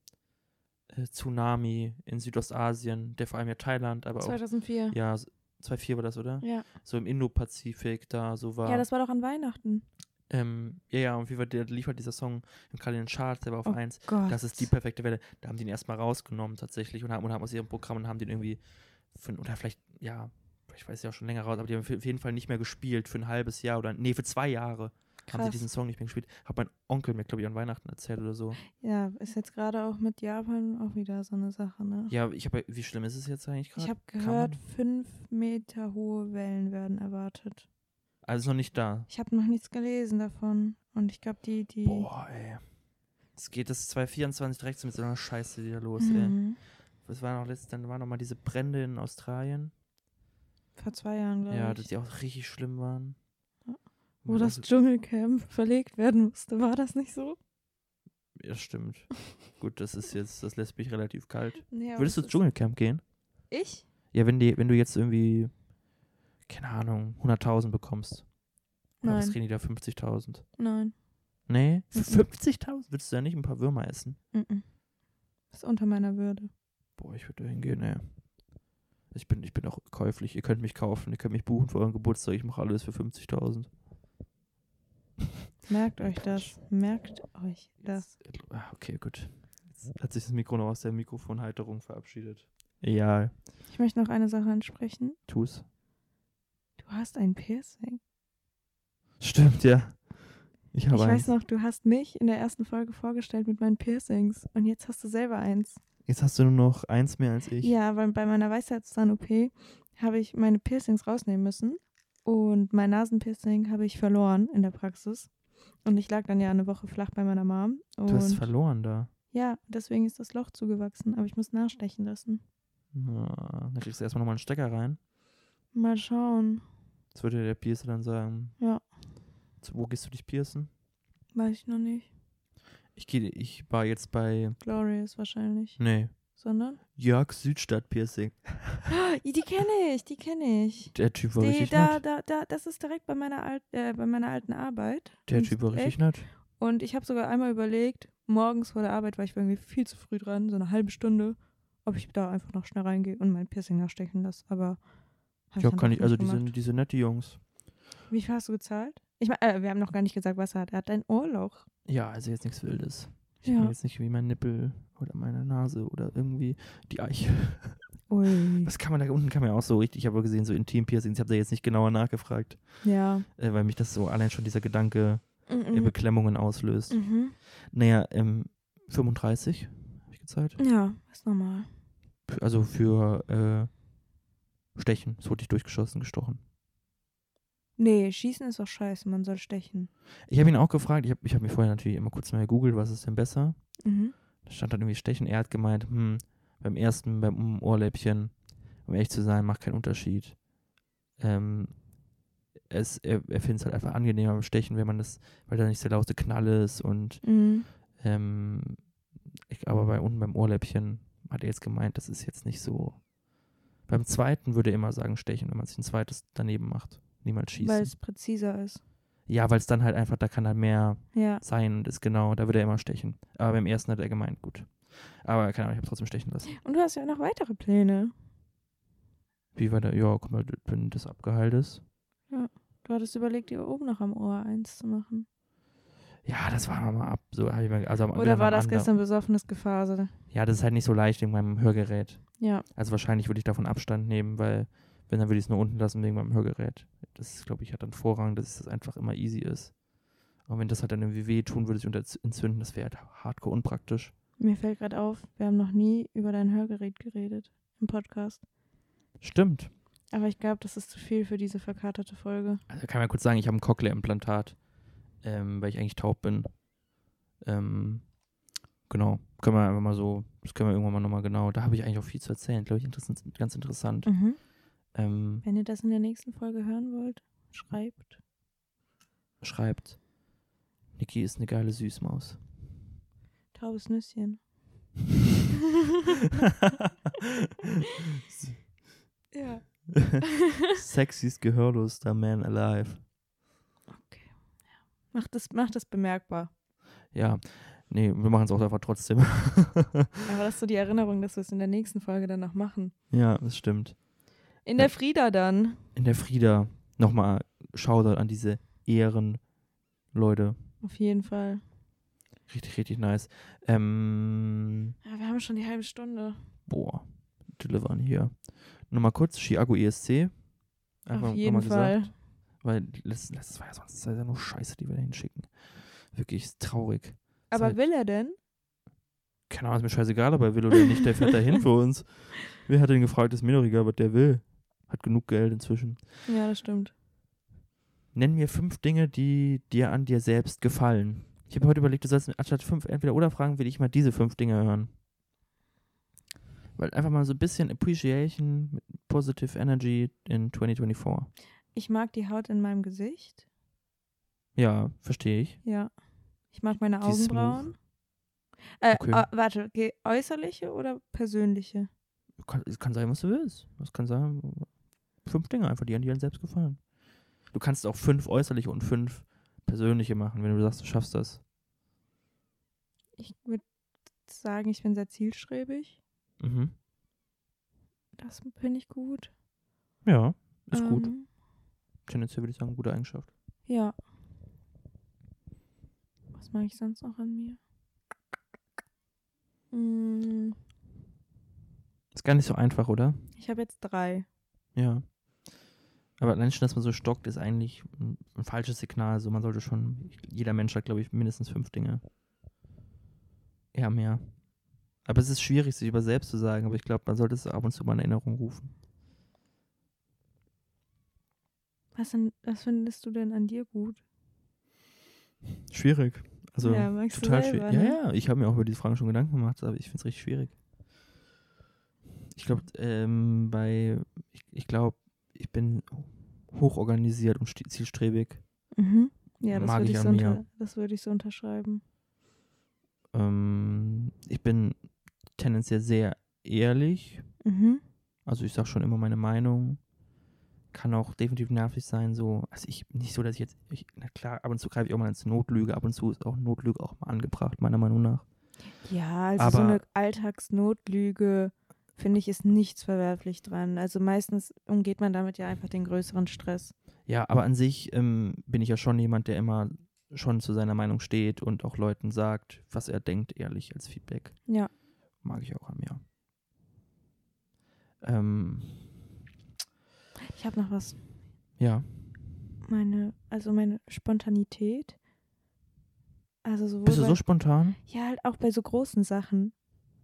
äh, Tsunami in Südostasien, der vor allem ja Thailand, aber auch 2004. ja 2004 war das, oder? Ja. So im Indo-Pazifik da so war. ja, das war doch an Weihnachten. ähm, ja, ja, und wie war der liefert dieser Song im den Charts, der war auf Oh 1. Gott. Das ist die perfekte Welle. Da haben die ihn erstmal rausgenommen tatsächlich und haben, und haben aus ihrem Programm und haben den irgendwie für, oder vielleicht, ja, ich weiß ja auch schon länger raus, aber die haben auf jeden Fall nicht mehr gespielt für ein halbes Jahr oder, nee, für zwei Jahre haben sie Krass. diesen Song nicht mehr gespielt. Hat mein Onkel mir, glaube ich, an Weihnachten erzählt oder so. Ja, ist jetzt gerade auch mit Japan auch wieder so eine Sache, ne? Ja, ich habe, wie schlimm ist es jetzt eigentlich gerade? ich habe gehört, fünf Meter hohe Wellen werden erwartet. Also noch nicht da. Ich habe noch nichts gelesen davon. Und ich glaube, die, die. Boah, ey. Es geht das 2024 direkt mit so einer Scheiße wieder los, ey. Mhm. Was war noch letztes, dann waren noch mal diese Brände in Australien. Vor zwei Jahren, glaube Ja, ich. dass die auch richtig schlimm waren. Wo das Dschungelcamp verlegt werden musste. War das nicht so? Ja, stimmt. Gut, das ist jetzt, das lässt mich relativ kalt. Nee, Würdest du ins Dschungelcamp gehen? Ich? Ja, wenn, die, wenn du jetzt irgendwie, keine Ahnung, 100.000 bekommst. Oder was Nein. kriegen die da? 50.000? Nein. Nee? Für Mhm. 50.000? Würdest du ja nicht ein paar Würmer essen? Mhm. Das ist unter meiner Würde. Boah, ich würde da hingehen, ey. Ich bin, ich bin auch käuflich. Ihr könnt mich kaufen, ihr könnt mich buchen für euren Geburtstag. Ich mache alles für 50.000. Merkt euch das. Merkt euch das. Ah, okay, gut. Jetzt hat sich das Mikro noch aus der Mikrofonhalterung verabschiedet. Ja, Ich möchte noch eine Sache ansprechen. tu's. Du hast ein Piercing. Stimmt, ja. Ich Ich habe weiß eins. noch, du hast mich in der ersten Folge vorgestellt mit meinen Piercings. Und jetzt hast du selber eins. Jetzt hast du nur noch eins mehr als ich. Ja, weil bei meiner Weisheitszahn-OP habe ich meine Piercings rausnehmen müssen. Und mein Nasenpiercing habe ich verloren in der Praxis. Und ich lag dann ja eine Woche flach bei meiner Mom. Und Du hast verloren da. ja, deswegen ist das Loch zugewachsen. Aber ich muss nachstechen lassen. Na, dann kriegst du erstmal nochmal einen Stecker rein. Mal schauen. Jetzt würde der Piercer dann sagen. Ja. Wo gehst du dich piercen? Weiß ich noch nicht. Ich gehe, ich war jetzt bei, Glorious wahrscheinlich. nee, Sondern? Jörg Südstadt Piercing. Die kenne ich, die kenne ich. Der Typ war Die, richtig da, nett. da, da, das ist direkt bei meiner, Alt, äh, bei meiner alten Arbeit. Der Typ war richtig nett. Und ich habe sogar einmal überlegt, morgens vor der Arbeit war ich irgendwie viel zu früh dran, so eine halbe Stunde, ob ich da einfach noch schnell reingehe und mein Piercing nachstechen lasse. Aber Ja, kann ich, also diese, diese nette Jungs. Wie viel hast du gezahlt? Ich meine, äh, wir haben noch gar nicht gesagt, was er hat. Er hat ein Ohrloch. Ja, also jetzt nichts Wildes. Ich Ja. will jetzt nicht wie mein Nippel oder meine Nase oder irgendwie die Eichel. Ui. Was kann man da unten kann man ja auch so richtig, ich habe gesehen, so Intim-Piercings. Ich habe da jetzt nicht genauer nachgefragt, Ja. äh, weil mich das so allein schon dieser Gedanke Mhm. Beklemmungen auslöst. Mhm. Naja, ähm, 35 habe ich gezahlt. Ja, ist normal. Also für äh, Stechen. Es wurde nicht durchgeschossen, gestochen. Nee, schießen ist doch scheiße, man soll stechen. Ich habe ihn auch gefragt, ich habe ich hab mir vorher natürlich immer kurz mal gegoogelt, was ist denn besser. Mhm. Da stand dann irgendwie Stechen. Er hat gemeint, hm, beim ersten, beim Ohrläppchen, um ehrlich zu sein, macht keinen Unterschied. Ähm, es, er er findet es halt einfach angenehmer beim Stechen, wenn man das, weil da nicht der laute Knall ist und Mhm. ähm, ich, aber bei unten beim Ohrläppchen hat er jetzt gemeint, das ist jetzt nicht so. Beim zweiten würde er immer sagen Stechen, wenn man sich ein zweites daneben macht. Niemals schießen. Weil es präziser ist. ja, weil es dann halt einfach, da kann halt mehr Ja. sein und ist genau, da würde er immer stechen. Aber beim ersten hat er gemeint, gut. Aber keine Ahnung, ich habe trotzdem stechen lassen. Und du hast ja noch weitere Pläne. Wie war der? Ja, guck mal, wenn das abgeheilt ist. Du hattest überlegt, dir oben noch am Ohr eins zu machen. Ja, das war nochmal ab. So, hab ich mir, also Oder war das ander- gestern besoffenes Gefasel? Ja, das ist halt nicht so leicht wegen meinem Hörgerät. Ja. Also wahrscheinlich würde ich davon Abstand nehmen, weil wenn, dann würde ich es nur unten lassen wegen meinem Hörgerät. Das, glaube ich, hat dann Vorrang, dass es einfach immer easy ist. Und wenn das halt dann irgendwie weh tun würde, sich unter entzünden, das wäre halt hardcore unpraktisch. Mir fällt gerade auf, wir haben noch nie über dein Hörgerät geredet im Podcast. Stimmt. Aber ich glaube, das ist zu viel für diese verkaterte Folge. Also kann man kurz sagen, ich habe ein Cochlea-Implantat, ähm, weil ich eigentlich taub bin. Ähm, genau, können wir einfach mal so, das können wir irgendwann mal nochmal genau, da habe ich eigentlich auch viel zu erzählen, glaube ich, interessant, ganz interessant. Mhm. Ähm, Wenn ihr das in der nächsten Folge hören wollt, schreibt. schreibt, Niki ist eine geile Süßmaus. Taubes Nüsschen. Ja. Sexiest gehörloster Man alive. Okay. Ja. Macht das, macht das bemerkbar. Ja, nee, wir machen es auch einfach trotzdem. Aber das ist so die Erinnerung, dass wir es in der nächsten Folge dann noch machen. ja, das stimmt. In der Frieda dann. In der Frieda nochmal Shoutout an diese Ehrenleute. Auf jeden Fall. Richtig, richtig nice. Ähm, Ja, wir haben schon die halbe Stunde. boah, Delivern hier. Nochmal kurz, Chiago ESC. Einfach Auf jeden Fall. gesagt. Weil das, das war ja sonst ja nur Scheiße, die wir da hinschicken. Wirklich ist traurig. Aber halt- will er denn? Keine Ahnung, ist mir scheißegal, aber er will oder nicht, der fährt da hin für uns. Wer hat den gefragt, ist mir doch egal, was der will. Hat genug Geld inzwischen. Ja, das stimmt. Nenn mir fünf Dinge, die dir an dir selbst gefallen. Ich habe heute überlegt, du sollst mir anstatt fünf entweder oder fragen, will ich mal diese fünf Dinge hören. Weil einfach mal so ein bisschen Appreciation mit Positive Energy in 2024. Ich mag die Haut in meinem Gesicht. Ja, verstehe ich. Ja. Ich mag meine Die ist smooth. Augenbrauen. Äh, Okay. äh, warte, äußerliche oder persönliche? Kann, kann sein, was du willst. Das kann sein, fünf Dinge einfach, die an dir selbst gefallen. Du kannst auch fünf äußerliche und fünf persönliche machen, wenn du sagst, du schaffst das. Ich würde sagen, ich bin sehr zielstrebig. Mhm. Das finde ich gut. Ja, ist gut. Ähm, Tendenziell würde ich sagen, gute Eigenschaft. Ja. Was mag ich sonst noch an mir? Mm, Ist gar nicht so einfach, oder? Ich habe jetzt drei. Ja. Aber allein schon, dass man so stockt, ist eigentlich ein, ein falsches Signal. Also man sollte schon, jeder Mensch hat, glaube ich, mindestens fünf Dinge. Eher mehr. Aber es ist schwierig, sich über selbst zu sagen, aber ich glaube, man sollte es ab und zu mal in Erinnerung rufen. Was, denn, was findest du denn an dir gut? Schwierig. Also ja, total selber, schwierig. ne? Ja, ja, ich habe mir auch über diese Fragen schon Gedanken gemacht, aber ich finde es richtig schwierig. Ich glaube, ähm, bei, ich, ich glaube, ich bin hochorganisiert und zielstrebig. Mhm. Ja, das würde ich so mir. unter, das würde ich so unterschreiben. Ähm, ich bin tendenziell sehr ehrlich. Mhm. Also ich sage schon immer meine Meinung. Kann auch definitiv nervig sein, so. Also ich, nicht so, dass ich jetzt, ich, na klar, ab und zu greife ich auch mal ins Notlüge, ab und zu ist auch Notlüge auch mal angebracht, meiner Meinung nach. Ja, also so Aber- eine Alltagsnotlüge, finde ich, ist nichts verwerflich dran. Also meistens umgeht man damit ja einfach den größeren Stress. Ja, aber an sich ähm, bin ich ja schon jemand, der immer schon zu seiner Meinung steht und auch Leuten sagt, was er denkt, ehrlich als Feedback. Ja. Mag ich auch an mir. Ähm, Ich habe noch was. ja, Meine, also meine Spontanität. Also sowohl bist du so spontan? ja, halt auch bei so großen Sachen.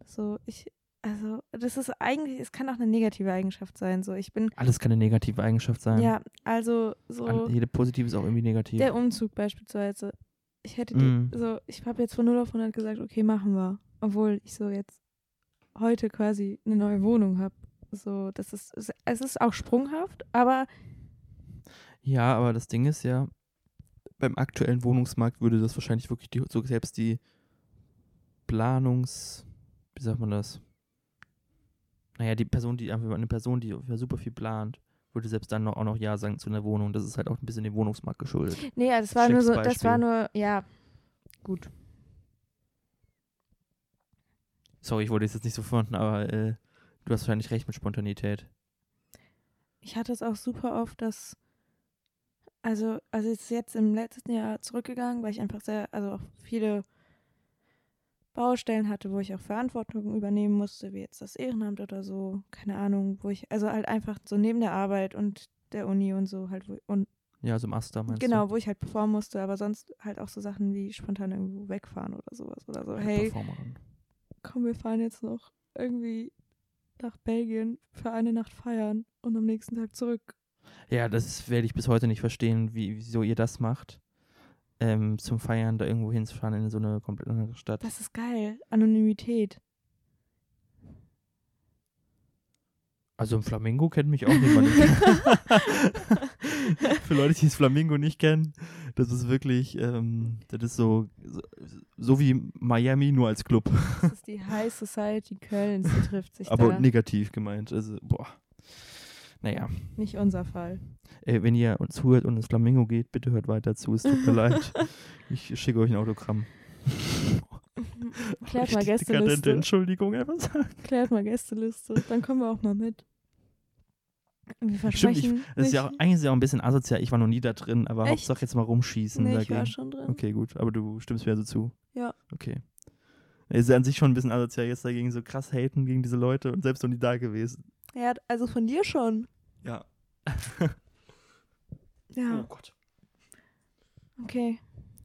So, ich, also, das ist eigentlich, es kann auch eine negative Eigenschaft sein. So, ich bin, Alles kann eine negative Eigenschaft sein. ja, also so. An- Jede positive ist auch irgendwie negativ. Der Umzug beispielsweise. Ich hätte die, Mm. so, ich habe jetzt von 0 auf 100 gesagt, okay, machen wir. Obwohl ich so jetzt heute quasi eine neue Wohnung habe. So, das ist, es- es ist auch sprunghaft, aber Ja, aber das Ding ist ja, beim aktuellen Wohnungsmarkt würde das wahrscheinlich wirklich die, so selbst die Planungs, wie sagt man das? Naja, die Person, die einfach eine Person, die super viel plant, würde selbst dann noch, auch noch Ja sagen zu einer Wohnung. Das ist halt auch ein bisschen dem Wohnungsmarkt geschuldet. nee, ja, das war nur so, das war nur, ja, gut. Sorry, ich wollte es jetzt nicht so fronten, aber äh, du hast wahrscheinlich recht mit Spontanität. Ich hatte es auch super oft, dass, also, also es ist jetzt im letzten Jahr zurückgegangen, weil ich einfach sehr, also auch viele Baustellen hatte, wo ich auch Verantwortung übernehmen musste, wie jetzt das Ehrenamt oder so, keine Ahnung, wo ich, also halt einfach so neben der Arbeit und der Uni und so halt, wo, und Ja, so im Aster meinst genau, du? wo ich halt performen musste, aber sonst halt auch so Sachen wie spontan irgendwo wegfahren oder sowas oder so, hey, komm, wir fahren jetzt noch irgendwie nach Belgien für eine Nacht feiern und am nächsten Tag zurück. Ja, das werde ich bis heute nicht verstehen, wie, wieso ihr das macht. Ähm, zum Feiern da irgendwo hinzufahren in so eine komplett andere Stadt. Das ist geil. Anonymität. Also im Flamingo kennt mich auch niemand. Für Leute, die das Flamingo nicht kennen, das ist wirklich, ähm, das ist so, so, so wie Miami, nur als Club. Das ist die High Society Kölns, die trifft sich Aber da. negativ gemeint. Also, boah. Naja, Nicht unser Fall. Ey, wenn ihr uns zuhört und ins Flamingo geht, bitte hört weiter zu. Es tut mir leid. Ich schicke euch ein Autogramm. Klärt mal Gästeliste. Entschuldigung, einfach sagen. Klärt mal Gästeliste. Dann kommen wir auch mal mit. Wir Stimmt, ich- versprechen Das ist ja auch, eigentlich ist ja auch ein bisschen asozial. Ich war noch nie da drin, aber Echt? Hauptsache jetzt mal rumschießen Nee, ich war dagegen. schon drin. Okay, gut. Aber du stimmst mir also zu. Ja. Okay. Es ist ja an sich schon ein bisschen asozial, jetzt dagegen so krass haten gegen diese Leute und selbst noch nie da gewesen. Ja, also von dir schon. Ja. Ja, Oh Gott. okay.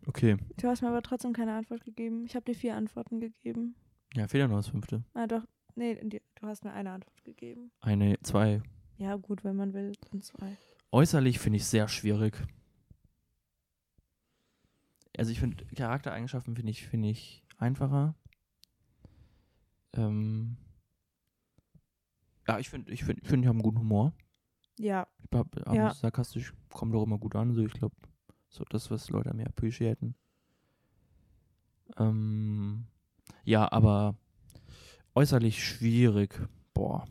Okay. Du hast mir aber trotzdem keine Antwort gegeben. Ich habe dir vier Antworten gegeben. Ja, fehlt ja noch das fünfte. Ah, doch. Nee, du hast mir eine Antwort gegeben. Eine, zwei. Ja, gut, wenn man will, dann zwei. Äußerlich finde ich sehr schwierig. Also ich finde, Charaktereigenschaften finde ich, finde ich einfacher. Ähm ja, ich finde, ich finde, ich finde, die haben einen guten Humor. Ja, Ich glaube, Ja. sarkastisch kommt auch immer gut an. So, ich glaube, so das, was Leute mehr appreciaten. Ähm, ja, aber äußerlich schwierig. Boah.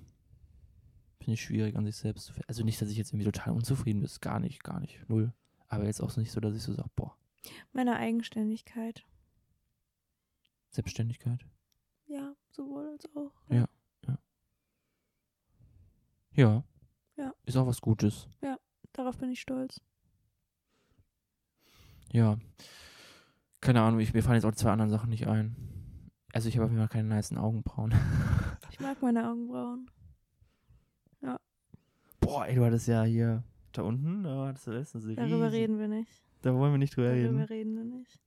Finde ich schwierig an sich selbst. zu Also nicht, dass ich jetzt irgendwie total unzufrieden bin. Gar nicht, gar nicht. Null. Aber jetzt auch nicht so, dass ich so sage, boah, meine Eigenständigkeit. Selbstständigkeit. Ja, sowohl als auch. Ja. Ja. Ja. Ist auch was Gutes. Darauf bin ich stolz. Ja. Keine Ahnung, ich, mir fallen jetzt auch die zwei anderen Sachen nicht ein. Also ich habe auf jeden Fall keine niceen Augenbrauen. Ich mag meine Augenbrauen. Boah, ey, du hattest ja hier da unten, da hattest du letztens Darüber riesig- reden wir nicht. Da wollen wir nicht drüber Darüber reden. reden wir nicht.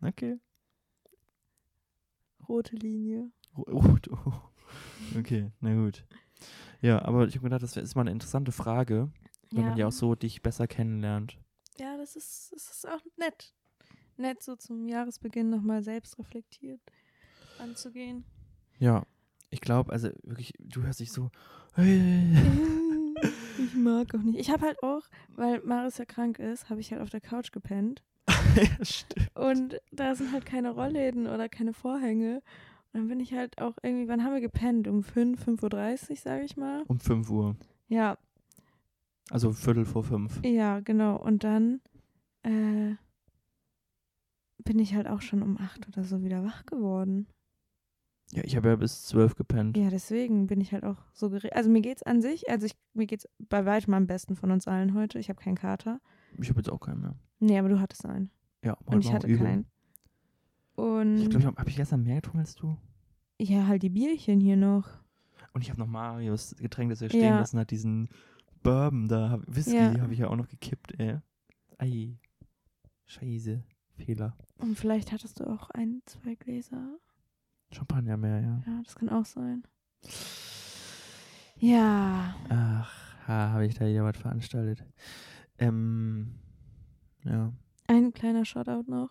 Okay. Rote Linie. Ro- Rot. Oh. Okay, na gut. Ja, aber ich habe gedacht, das ist mal eine interessante Frage, wenn man ja auch so dich besser kennenlernt. Ja, das ist, das ist auch nett. Nett, so zum Jahresbeginn nochmal selbst reflektiert anzugehen. Ja, ich glaube, also wirklich, du hörst dich so. ich mag auch nicht. Ich habe halt auch, weil Maris ja krank ist, habe ich halt auf der Couch gepennt. ja, stimmt. Und da sind halt keine Rollläden oder keine Vorhänge. Dann bin ich halt auch irgendwie, wann haben wir gepennt? Um 5, 5.30 Uhr, sage ich mal. Um 5 Uhr. Ja, Also Viertel vor fünf. ja, genau. Und dann äh, bin ich halt auch schon um 8 oder so wieder wach geworden. Ja, ich habe ja bis zwölf gepennt. Ja, deswegen bin ich halt auch so geredet. Also mir geht's an sich, also ich, mir geht's bei weitem am besten von uns allen heute. Ich habe keinen Kater. Ich habe jetzt auch keinen mehr. Nee, aber du hattest einen. Ja, Und ich hatte übel. keinen. Und Ich glaube, habe hab ich gestern mehr getrunken als du. ja, halt die Bierchen hier noch. Und ich habe noch Marius Getränk, das er stehen Ja. lassen hat, diesen Bourbon da, Whisky Ja. habe ich ja auch noch gekippt, ey. Ei. Scheiße. Fehler. Und vielleicht hattest du auch ein, zwei Gläser. Champagner mehr, ja. Ja, das kann auch sein. Ja. Ach, ha, habe ich da wieder was veranstaltet. Ähm, ja. Ein kleiner Shoutout noch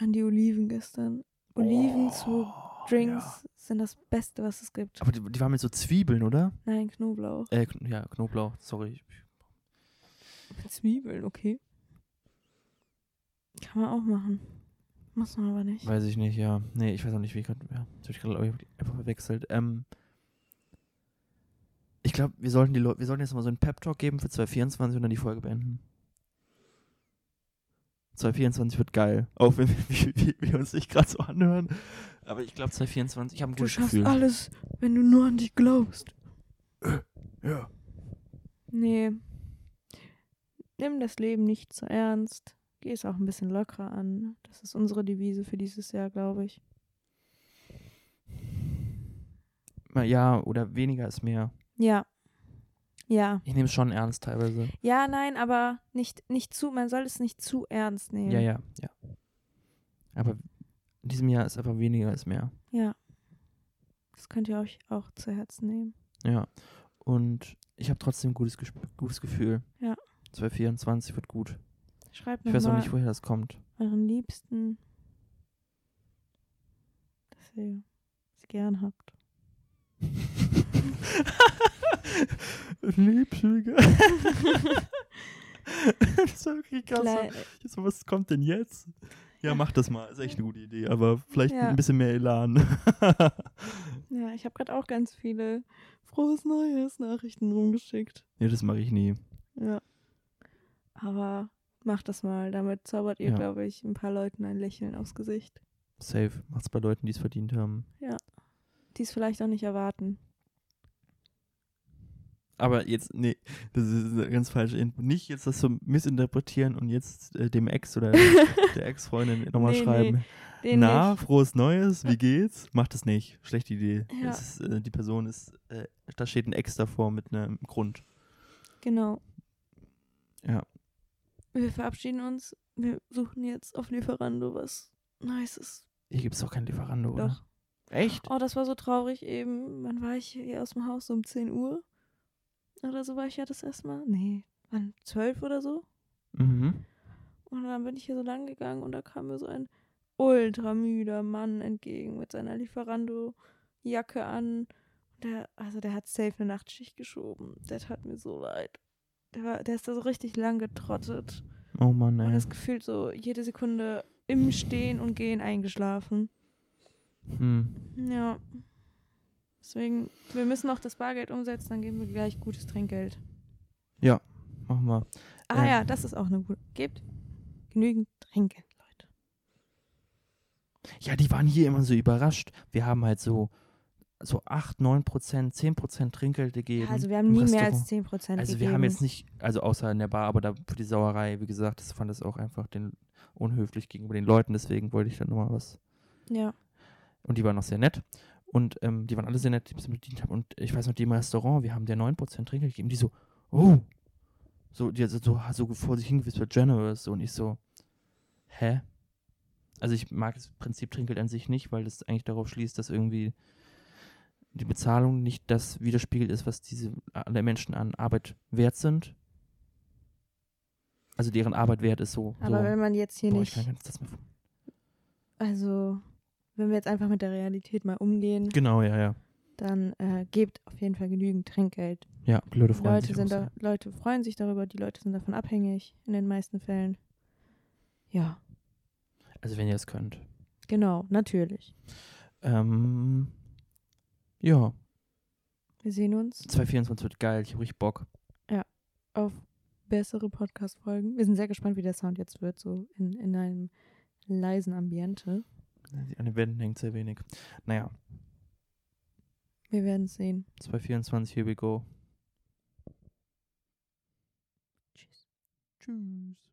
an die Oliven gestern. Oliven zu Oh, Drinks Ja. sind das Beste, was es gibt. Aber die, die waren mit so Zwiebeln, oder? Nein, Knoblauch. Äh, ja, Knoblauch, sorry. Zwiebeln, okay. Kann man auch machen. Muss man aber nicht. Weiß ich nicht, ja. Nee, ich weiß auch nicht, wie ich gerade. Ja, das habe ich gerade einfach verwechselt. Ähm, ich glaube, wir sollten die Leute, wir sollten jetzt mal so einen Pep-Talk geben für 2024 und dann die Folge beenden. 2024 wird geil. Auch wenn wir, wie, wir uns nicht gerade so anhören. Aber ich glaube 2024, ich habe ein Du gutes schaffst Gefühl. alles, wenn du nur an dich glaubst. Ja. Nee. Nimm das Leben nicht zu ernst. Geh es auch ein bisschen lockerer an. Das ist unsere Devise für dieses Jahr, glaube ich. Mal Ja, oder weniger ist mehr. Ja. Ja. Ich nehme es schon ernst teilweise. Ja, nein, aber nicht, nicht zu, man soll es nicht zu ernst nehmen. Ja, ja, ja. Aber in diesem Jahr ist einfach weniger ist mehr. Ja. Das könnt ihr euch auch zu Herzen nehmen. Ja. Und ich habe trotzdem ein gutes, Gesp- gutes Gefühl. Ja. 2024 wird gut. Schreibt Ich weiß auch nicht, woher das kommt. euren Liebsten, dass ihr sie gern habt. Liebschüge. das war wirklich krass. Klei- So, so, was kommt denn jetzt? Ja, mach das mal. Ist echt eine gute Idee. Aber vielleicht Ja. ein bisschen mehr Elan. Ja, ich habe gerade auch ganz viele frohes Neues Nachrichten rumgeschickt. nee, das mache ich nie. Ja. Aber macht das mal. Damit zaubert ihr, Ja. glaube ich, ein paar Leuten ein Lächeln aufs Gesicht. Safe. Macht's bei Leuten, die es verdient haben. Die es vielleicht auch nicht erwarten. Aber jetzt, nee, das ist eine ganz falsche Info. Nicht jetzt das so missinterpretieren und jetzt äh, dem Ex oder der Ex-Freundin nochmal Nee, nee, schreiben. Den Na, nicht. frohes Neues, wie geht's? Macht es nicht. Schlechte Idee. Ja. Ist, äh, die Person ist, äh, da steht ein Ex davor mit einem Grund. Genau. Ja. Wir verabschieden uns. Wir suchen jetzt auf Lieferando was Nices. Hier gibt es doch kein Lieferando, oder? Doch. Echt? Oh, das war so traurig eben. Wann war ich hier aus dem Haus? Um 10 Uhr? Oder so war ich ja das erste Mal? Nee, wann? 12 oder so? Mhm. Und dann bin ich hier so lang gegangen und da kam mir so ein ultra müder Mann entgegen mit seiner Lieferando-Jacke an. Der, also der hat safe eine Nachtschicht geschoben. Der tat mir so leid. Der, war, der ist da so richtig lang getrottet. Oh Mann, Und ey. ist gefühlt so jede Sekunde im Stehen und Gehen eingeschlafen. Hm. Ja. Deswegen, wir müssen noch das Bargeld umsetzen, dann geben wir gleich gutes Trinkgeld. Machen wir. Ah Ähm. ja, das ist auch eine gute. Gebt genügend Trinkgeld, Leute. Ja, die waren hier immer so überrascht. Wir haben halt so, so 8, 9 Prozent, 10 Prozent Trinkgeld gegeben. Ja, also wir haben nie mehr als 10 Prozent Also gegeben. wir haben jetzt nicht, also außer in der Bar, aber da für die Sauerei, wie gesagt, das fand es auch einfach den unhöflich gegenüber den Leuten, deswegen wollte ich dann nochmal was. Ja. Und die waren auch sehr nett. Und ähm, die waren alle sehr nett, die es bedient haben. Und ich weiß noch, die im Restaurant, wir haben der 9% Trinkgeld gegeben, die so, oh. So, die so, so, so vor sich hingewispert, generous. So, und ich so, hä? Also ich mag das Prinzip Trinkgeld an sich nicht, weil das eigentlich darauf schließt, dass irgendwie die Bezahlung nicht das widerspiegelt ist, was diese alle Menschen an Arbeit wert sind. Also deren Arbeit wert ist so. Aber so wenn man jetzt hier boah, ich nicht, kann ganz das mal also wenn wir jetzt einfach mit der Realität mal umgehen, Genau, ja, ja. dann äh, gebt auf jeden Fall genügend Trinkgeld. Ja, Leute freuen Leute sich. sind auch da, Leute freuen sich darüber, die Leute sind davon abhängig in den meisten Fällen. Ja. Also wenn ihr es könnt. genau, natürlich. Ähm, ja, Wir sehen uns 2024 wird geil. Ich habe richtig Bock. auf bessere Podcast-Folgen. Wir sind sehr gespannt, wie der Sound jetzt wird, so in, in einem leisen Ambiente. An den Wänden hängt sehr wenig. Naja, Wir werden es sehen. 2024, here we go. Tschüss. Tschüss.